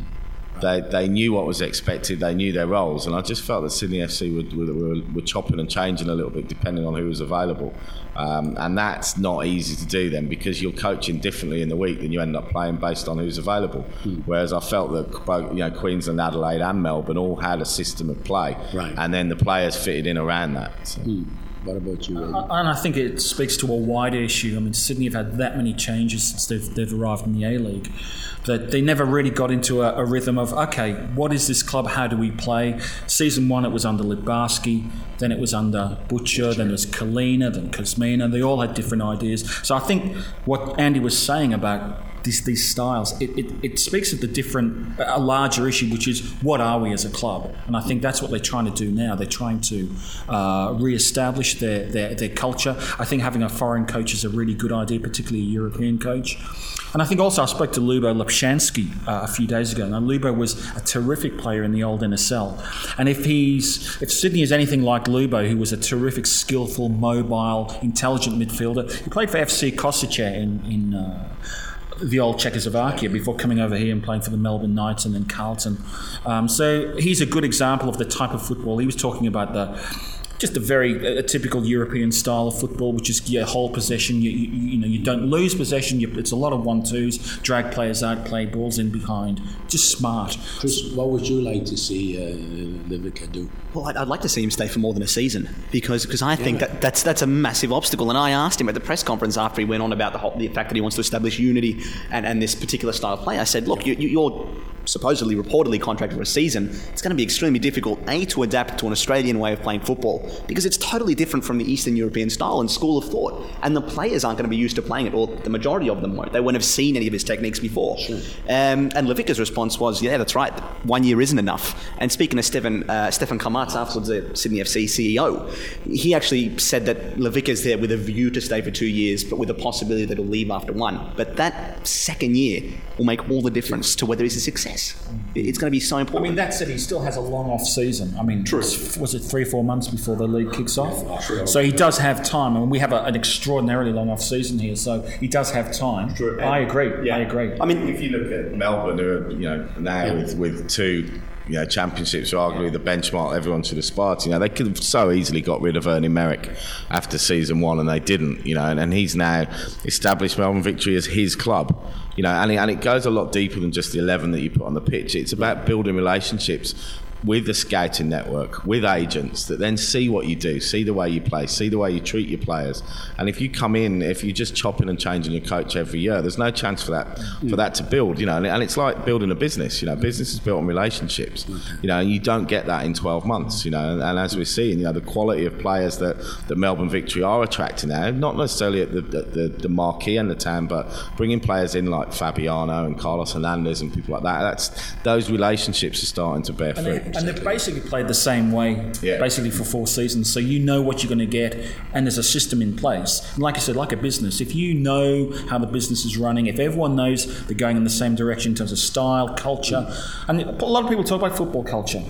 they, they knew what was expected, they knew their roles, and I just felt that Sydney FC were, were, were, were chopping and changing a little bit depending on who was available. Um, and that's not easy to do then because you're coaching differently in the week than you end up playing based on who's available. Whereas I felt that both you know Queensland, Adelaide, and Melbourne all had a system of play, Right. and then the players fitted in around that. So. What about you? Eddie? Uh, and I think it speaks to a wider issue. I mean, Sydney have had that many changes since they've, they've arrived in the A League that they never really got into a, a rhythm of, okay, what is this club? How do we play? Season one, it was under Littbarski, then it was under Butcher, then it was Culina, then Kosmina. They all had different ideas. So I think what Andy was saying about these, these styles, it, it, it speaks of the different, a larger issue, which is what are we as a club? And I think that's what they're trying to do now. They're trying to uh, re-establish their, their, their culture. I think having a foreign coach is a really good idea, particularly a European coach. And I think also I spoke to Lubo Lepshansky uh, a few days ago. Now Lubo was a terrific player in the old NSL, and if he's if Sydney is anything like Lubo, who was a terrific, skillful, mobile, intelligent midfielder, he played for FC Kosice in in. Uh, the old Czechoslovakia before coming over here and playing for the Melbourne Knights and then Carlton. Um, so he's a good example of the type of football he was talking about. The just a very a typical European style of football, which is your whole possession. You, you, you know you don't lose possession. You, it's a lot of one twos, drag players out, play balls in behind. Just smart. Chris, what would you like to see uh, Lavicka do? Well, I'd, I'd, like to see him stay for more than a season because because I think yeah. that that's that's a massive obstacle. And I asked him at the press conference after he went on about the, whole, the fact that he wants to establish unity and, and this particular style of play. I said, look, you, you're supposedly reportedly contracted for a season. It's going to be extremely difficult a to adapt to an Australian way of playing football because it's totally different from the Eastern European style and school of thought. And the players aren't going to be used to playing it, or the majority of them won't. They won't have seen any of his techniques before. Sure. Um, and Lavicka's response was, "Yeah, that's right. One year isn't enough." And speaking of Stefan uh, Stefan Kamasz, afterwards the Sydney FC CEO, he actually said that Lavicka's there with a view to stay for two years, but with a possibility that he'll leave after one. But that second year will make all the difference to whether he's a success. It's going to be so important. I mean, that said, he still has a long off season. I mean, True. was it three, four months before the league kicks off? Oh, True. So he does have time. I mean, we have a, an extraordinarily long off season here, so he does have time. True. I agree. Yeah. I agree. I mean, if you look at Melbourne, who are you know now yeah. with, with two you know, championships are arguably the benchmark everyone should aspire to. You know, they could have so easily got rid of Ernie Merrick after season one, and they didn't. You know, and, and he's now established Melbourne Victory as his club. You know, and it, and it goes a lot deeper than just the eleven that you put on the pitch. It's about building relationships with the scouting network, with agents that then see what you do, see the way you play, see the way you treat your players. And if you come in, if you're just chopping and changing your coach every year, there's no chance for that for mm. that to build. You know, and, it's like building a business. You know, business is built on relationships. Mm-hmm. You know, and you don't get that in 12 months. You know, and, and as we're seeing, you know, the quality of players that, that Melbourne Victory are attracting now, not necessarily at the, the, the marquee end of town, but bringing players in like Fabiano and Carlos Hernandez and people like that. That's those relationships are starting to bear fruit and they've basically played the same way, yeah. basically for four seasons. So you know what you're going to get, and there's a system in place. And like I said, like a business, if you know how the business is running, if everyone knows they're going in the same direction in terms of style, culture, and a lot of people talk about football culture.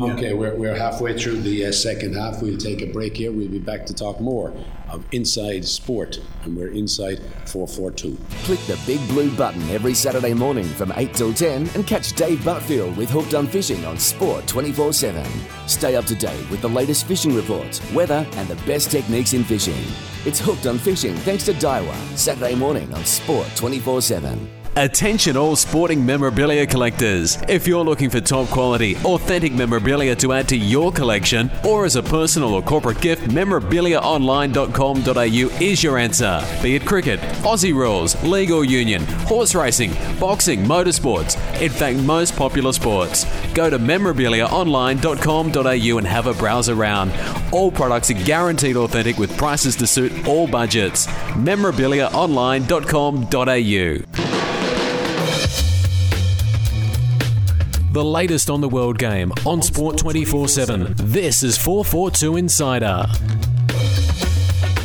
Okay, we're, we're halfway through the uh, second half. We'll take a break here. We'll be back to talk more of Inside Sport, and we're inside 442. Click the big blue button every Saturday morning from 8 till 10 and catch Dave Butfield with Hooked on Fishing on Sport 24 7. Stay up to date with the latest fishing reports, weather, and the best techniques in fishing. It's Hooked on Fishing thanks to Daiwa, Saturday morning on Sport 24 7. Attention all sporting memorabilia collectors. If you're looking for top quality, authentic memorabilia to add to your collection, or as a personal or corporate gift, memorabiliaonline.com.au is your answer. Be it cricket, Aussie rules, or union, horse racing, boxing, motorsports, in fact, most popular sports. Go to memorabiliaonline.com.au and have a browse around. All products are guaranteed authentic with prices to suit all budgets. memorabiliaonline.com.au. The latest on the world game on Sport 24 7. This is 442 Insider.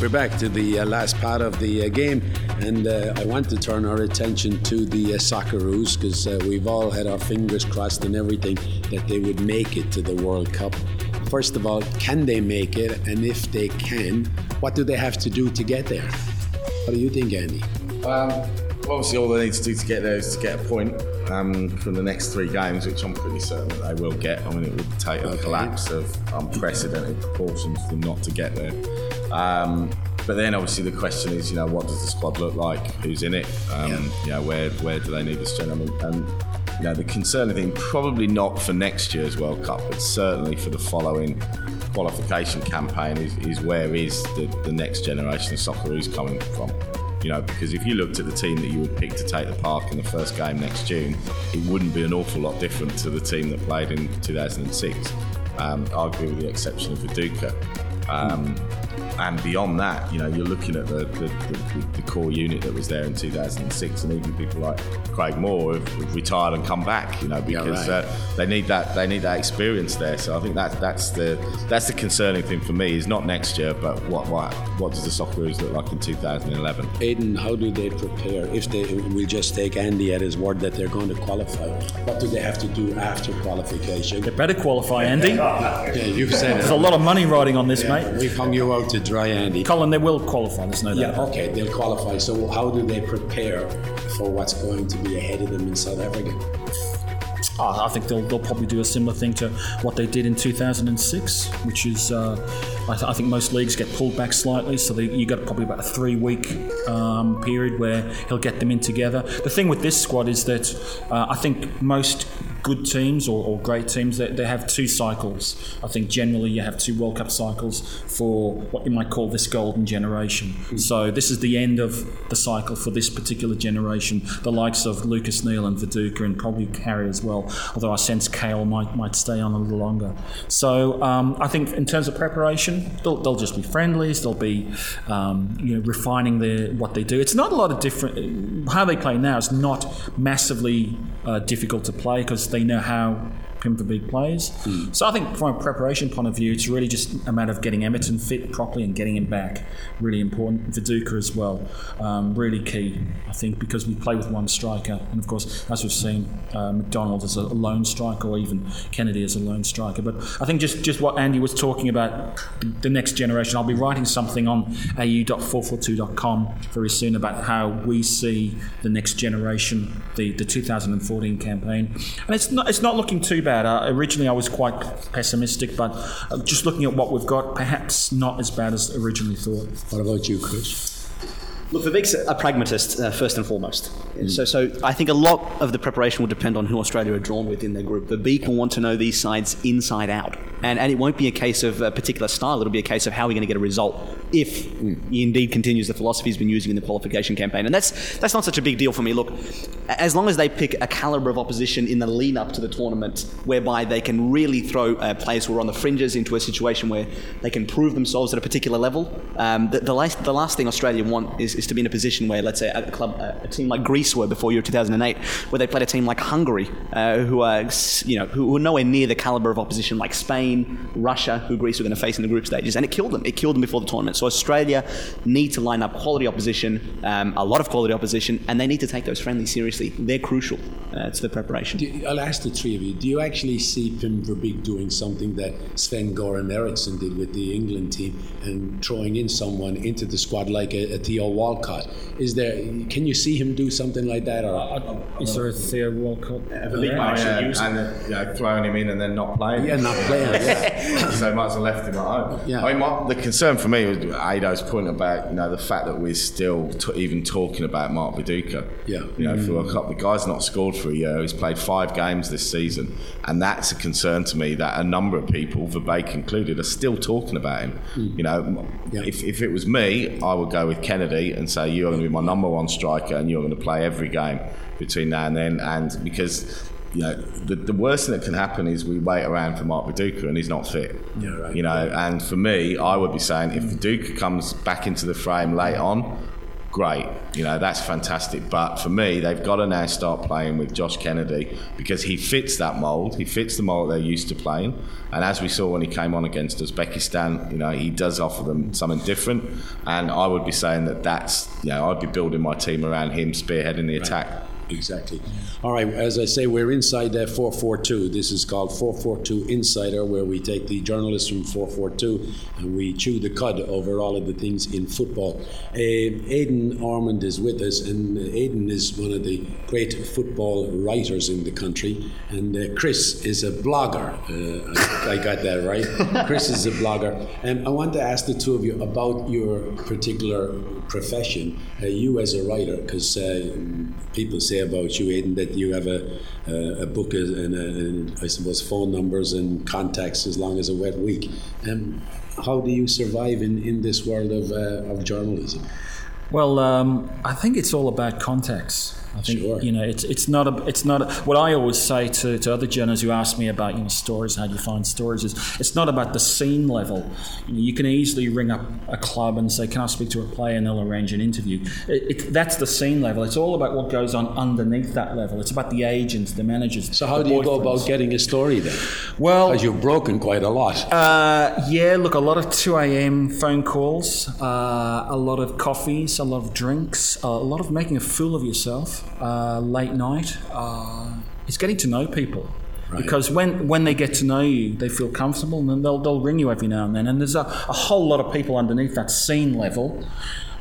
We're back to the uh, last part of the uh, game, and uh, I want to turn our attention to the uh, Socceroos because uh, we've all had our fingers crossed and everything that they would make it to the World Cup. First of all, can they make it? And if they can, what do they have to do to get there? What do you think, Andy? Um, obviously, all they need to do to get there is to get a point um, from the next three games, which I'm pretty certain that they will get. I mean, it would take a collapse of unprecedented proportions for them not to get there. Um, but then, obviously, the question is, you know, what does the squad look like? Who's in it? Um, yeah. You know, where where do they need? I mean, and you know, the concerning thing, probably not for next year's World Cup, but certainly for the following qualification campaign, is, is where is the, the next generation of Socceroos coming from? You know, because if you looked at the team that you would pick to take the park in the first game next June, it wouldn't be an awful lot different to the team that played in 2006, um, arguably with the exception of Viduka. Um, and beyond that, you know, you're looking at the, the, the, the, core unit that was there in 2006, and even people like Craig Moore have, have retired and come back, you know, because yeah, right. uh, they need that they need that experience there. So I think that that's the that's the concerning thing for me is not next year, but what what what does the Socceroos look like in 2011? Aiden, how do they prepare if they will just take Andy at his word that they're going to qualify? What do they have to do after qualification? They better qualify, Andy. yeah, you've said There's a lot of money riding on this, yeah, mate. We've hung you out to dry, Andy. Colin, they will qualify. There's no doubt. Yeah, okay, they'll qualify. So, how do they prepare for what's going to be ahead of them in South Africa? Oh, I think they'll, they'll probably do a similar thing to what they did in 2006, which is uh, I, th- I think most leagues get pulled back slightly, so they, you got probably about a three week um, period where he'll get them in together. The thing with this squad is that uh, I think most good teams or, or great teams they, they have two cycles. I think generally you have two World Cup cycles for what you might call this golden generation. So this is the end of the cycle for this particular generation. The likes of Lucas Neill and Viduka and probably Harry as well. Although I sense Kewell might might stay on a little longer. So um, I think in terms of preparation, they'll, they'll just be friendlies. They'll be um, you know refining their what they do. It's not a lot of different. How they play now is not massively uh, difficult to play because they know how Pim Verbeek plays. So I think from a preparation point of view, it's really just a matter of getting Emerton fit properly and getting him back. Really important. Viduka as well, um, really key, I think, because we play with one striker, and of course, as we've seen, uh, McDonald as a lone striker, or even Kennedy as a lone striker. But I think just just what Andy was talking about, the, the next generation. I'll be writing something on au.442.com very soon about how we see the next generation, the, the 2014 campaign, and it's not it's not looking too bad. Uh, originally, I was quite pessimistic, but uh, just looking at what we've got, perhaps not as bad as originally thought. What about you, Chris? Look, Verbeek's a pragmatist uh, first and foremost. So, so I think a lot of the preparation will depend on who Australia are drawn with in their group. Vivek will want to know these sides inside out, and and it won't be a case of a particular style. It'll be a case of how we're going to get a result if he indeed continues the philosophy he's been using in the qualification campaign. And that's that's not such a big deal for me. Look, as long as they pick a caliber of opposition in the lead up to the tournament, whereby they can really throw uh, players who are on the fringes into a situation where they can prove themselves at a particular level. Um, the, the last the last thing Australia want is, is to be in a position where, let's say, a club, a, a team like Greece were before Euro 2008, where they played a team like Hungary, uh, who are you know who were nowhere near the caliber of opposition like Spain, Russia, who Greece were going to face in the group stages, and it killed them. It killed them before the tournament. So Australia need to line up quality opposition, um, a lot of quality opposition, and they need to take those friendlies seriously. They're crucial uh, to the preparation. I'll ask the three of you. Do you actually see Pim Verbeek doing something that Sven Goran Eriksson did with the England team and throwing in someone into the squad like a, a Theo Walcott? Is there? Can you see him do something like that? Or Is there a Theo Walcott? yeah, and uh, you know, throwing him in and then not playing. Yeah, not playing, yeah. so much have left him at home. Yeah. I mean, my, the concern for me was Ado's point about you know the fact that we're still t- even talking about Mark Viduka. Yeah. You know, for World Cup, the guy's not scored for a year. He's played five games this season, and that's a concern to me that a number of people, Verbeek included, are still talking about him. You know, Yeah. if, if it was me, I would go with Kennedy and say you're going to be my number one striker, and you're going to play every game between now and then, and because. You know, the, the worst thing that can happen is we wait around for Mark Viduka and he's not fit. Yeah, right. You know, and for me, I would be saying if Viduka comes back into the frame late on, great. You know, that's fantastic. But for me, they've got to now start playing with Josh Kennedy because he fits that mould. He fits the mould they're used to playing. And as we saw when he came on against Uzbekistan, you know, he does offer them something different. And I would be saying that that's, you know, I'd be building my team around him spearheading the attack. Exactly. All right. As I say, we're inside uh, 442. This is called 442 Insider, where we take the journalists from 442 and we chew the cud over all of the things in football. Uh, Aidan is with us, and Aidan is one of the great football writers in the country. And uh, Chris is a blogger. Uh, I, I got that right. Chris is a blogger. And I want to ask the two of you about your particular profession. Uh, you as a writer, because uh, people say about you, Aidan, that you have a, a, a book and, a, and I suppose phone numbers and contacts as long as a wet week. Um, how do you survive in, in this world of, uh, of journalism? Well, um, I think it's all about contacts. I think Sure. you know it's it's not a it's not a, what I always say to, to other journalists who ask me about you know stories how do you find stories is it's not about the scene level. You, know, you can easily ring up a club and say can I speak to a player and they'll arrange an interview. It, it, that's the scene level. It's all about what goes on underneath that level. It's about the agents, the managers. So, how do you go about getting a story then? Well, Because you've broken quite a lot. uh, yeah, look, a lot of 2 a.m. phone calls, uh, a lot of coffees, a lot of drinks, a lot of making a fool of yourself uh, late night. Uh, it's getting to know people. Because when, when they get to know you, they feel comfortable and then they'll, they'll ring you every now and then. And there's a, a whole lot of people underneath that scene level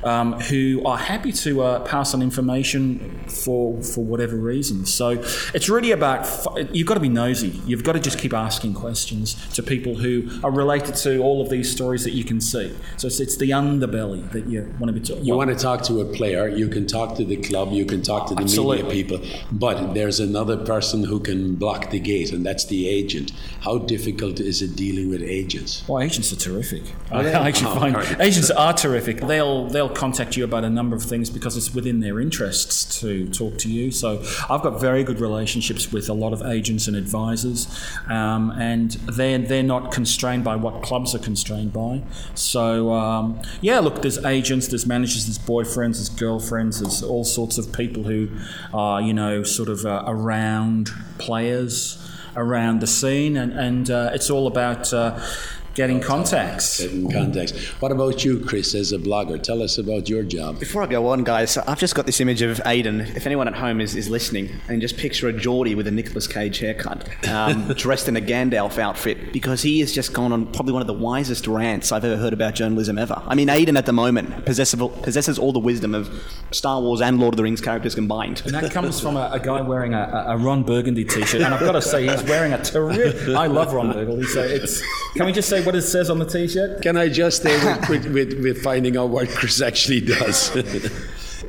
um, who are happy to uh, pass on information for for whatever reason. So it's really about you've got to be nosy. You've got to just keep asking questions to people who are related to all of these stories that you can see. So it's, it's the underbelly that you want to be talking. You want to talk to a player. You can talk to the club. You can talk to the Absolutely. media people. But there's another person who can block the gate, and that's the agent. How difficult is it dealing with agents? Well, agents are terrific. Are I. I actually Oh, find agents are terrific. They'll they'll contact you about a number of things because it's within their interests to talk to you. So I've got very good relationships with a lot of agents and advisors, um, and they're they're not constrained by what clubs are constrained by. So um, yeah, look, there's agents, there's managers, there's boyfriends, there's girlfriends, there's all sorts of people who are you know sort of uh, around players. Around the scene, and, and uh, it's all about uh, getting contacts. Getting contacts. What about you, Chris, as a blogger? Tell us about your job. Before I go on, guys, I've just got this image of Aiden. If anyone at home is, is listening, and just picture a Geordie with a Nicolas Cage haircut, um, dressed in a Gandalf outfit, because he has just gone on probably one of the wisest rants I've ever heard about journalism ever. I mean, Aiden at the moment possesses, possesses all the wisdom of Star Wars and Lord of the Rings characters combined. And that comes from a, a guy wearing a, a Ron Burgundy t-shirt, and I've got to say he's wearing a terrific. I love Ron Burgundy, so it's. Can we just say what it says on the t-shirt? Can I just stay with, with, with, with finding out what Chris actually does?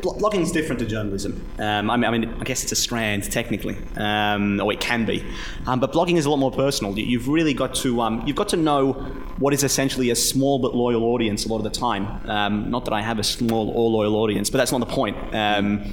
Blogging is different to journalism. Um, I, mean, I mean, I guess it's a strand technically, um, or it can be. Um, but blogging is a lot more personal. You- You've really got to um, you've got to know what is essentially a small but loyal audience a lot of the time. Um, not that I have a small or loyal audience, but that's not the point. Um,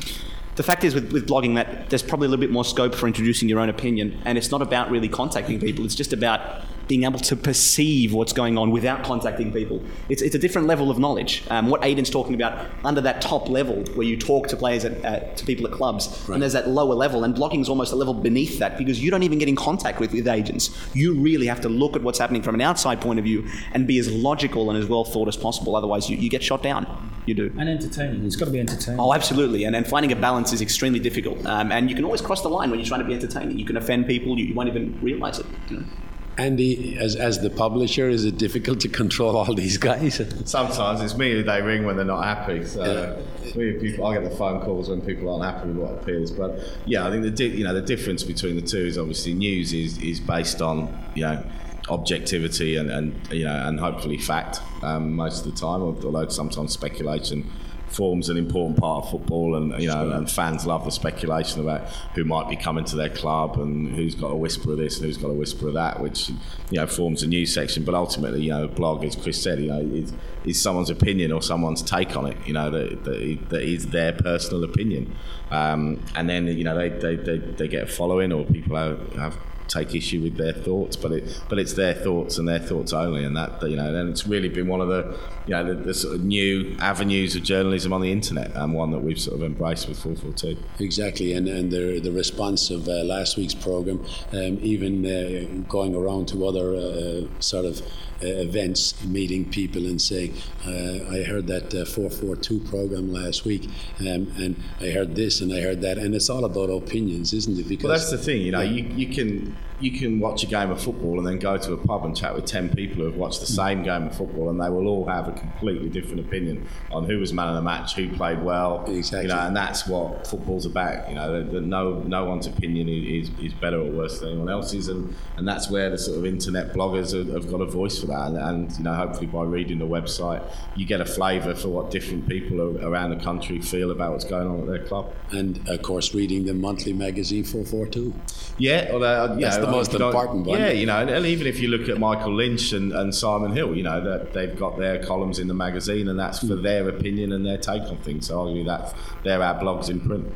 the fact is, with, with blogging, that there's probably a little bit more scope for introducing your own opinion, and it's not about really contacting people. It's just about being able to perceive what's going on without contacting people. It's, it's a different level of knowledge. Um, what Aiden's talking about under that top level, where you talk to players at, at to people at clubs, and there's that lower level, and blogging is almost a level beneath that because you don't even get in contact with, with agents. You really have to look at what's happening from an outside point of view and be as logical and as well thought as possible. Otherwise, you, you get shot down. You do. And entertaining. It's got to be entertaining. Oh, absolutely. And, and finding a balance is extremely difficult. Um, and you can always cross the line when you're trying to be entertaining. You can offend people, you, you won't even realize it. You know? Andy, as, as the publisher, is it difficult to control all these guys? Sometimes it's me who they ring when they're not happy. So we people, I get the phone calls when people aren't happy with what appears. But yeah, I think the di- you know the difference between the two is obviously news is, is based on you know objectivity and, and you know and hopefully fact um, most of the time, although sometimes speculation forms an important part of football and you know and fans love the speculation about who might be coming to their club and who's got a whisper of this and who's got a whisper of that which you know forms a news section. But ultimately you know blog as Chris said you know is, is someone's opinion or someone's take on it you know that, that, that is their personal opinion. Um, and then you know they, they, they, they get a following or people have, have take issue with their thoughts, but it but it's their thoughts and their thoughts only, and that you know, and it's really been one of the you know the, the sort of new avenues of journalism on the internet, and one that we've sort of embraced with 442. Exactly, and, and the, the response of uh, last week's program, um, even uh, going around to other uh, sort of uh, events, meeting people and saying, uh, I heard that uh, 442 program last week, um, and I heard this and I heard that, and it's all about opinions, isn't it? Because Well, that's the thing, you know, you, you can you can watch a game of football and then go to a pub and chat with 10 people who have watched the same game of football and they will all have a completely different opinion on who was man of the match, who played well. Exactly. You know, and that's what football's about. You know, that, that no no one's opinion is, is better or worse than anyone else's and, and that's where the sort of internet bloggers have, have got a voice for that and, and, you know, hopefully by reading the website you get a flavour for what different people around the country feel about what's going on at their club. and of course, reading the monthly magazine 442. Yeah, although, you That's the most important one. Yeah, you know, and, even if you look at Michael Lynch and, and Simon Hill, you know, that they've got their columns in the magazine, and that's for their opinion and their take on things. So arguably, that's they're our blogs in print.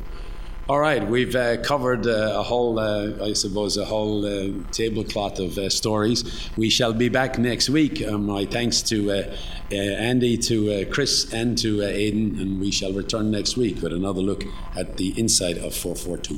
All right, we've uh, covered uh, a whole, uh, I suppose, a whole uh, tablecloth of uh, stories. We shall be back next week. Um, my thanks to uh, uh, Andy, to uh, Chris, and to uh, Aidan, and we shall return next week with another look at the inside of 442.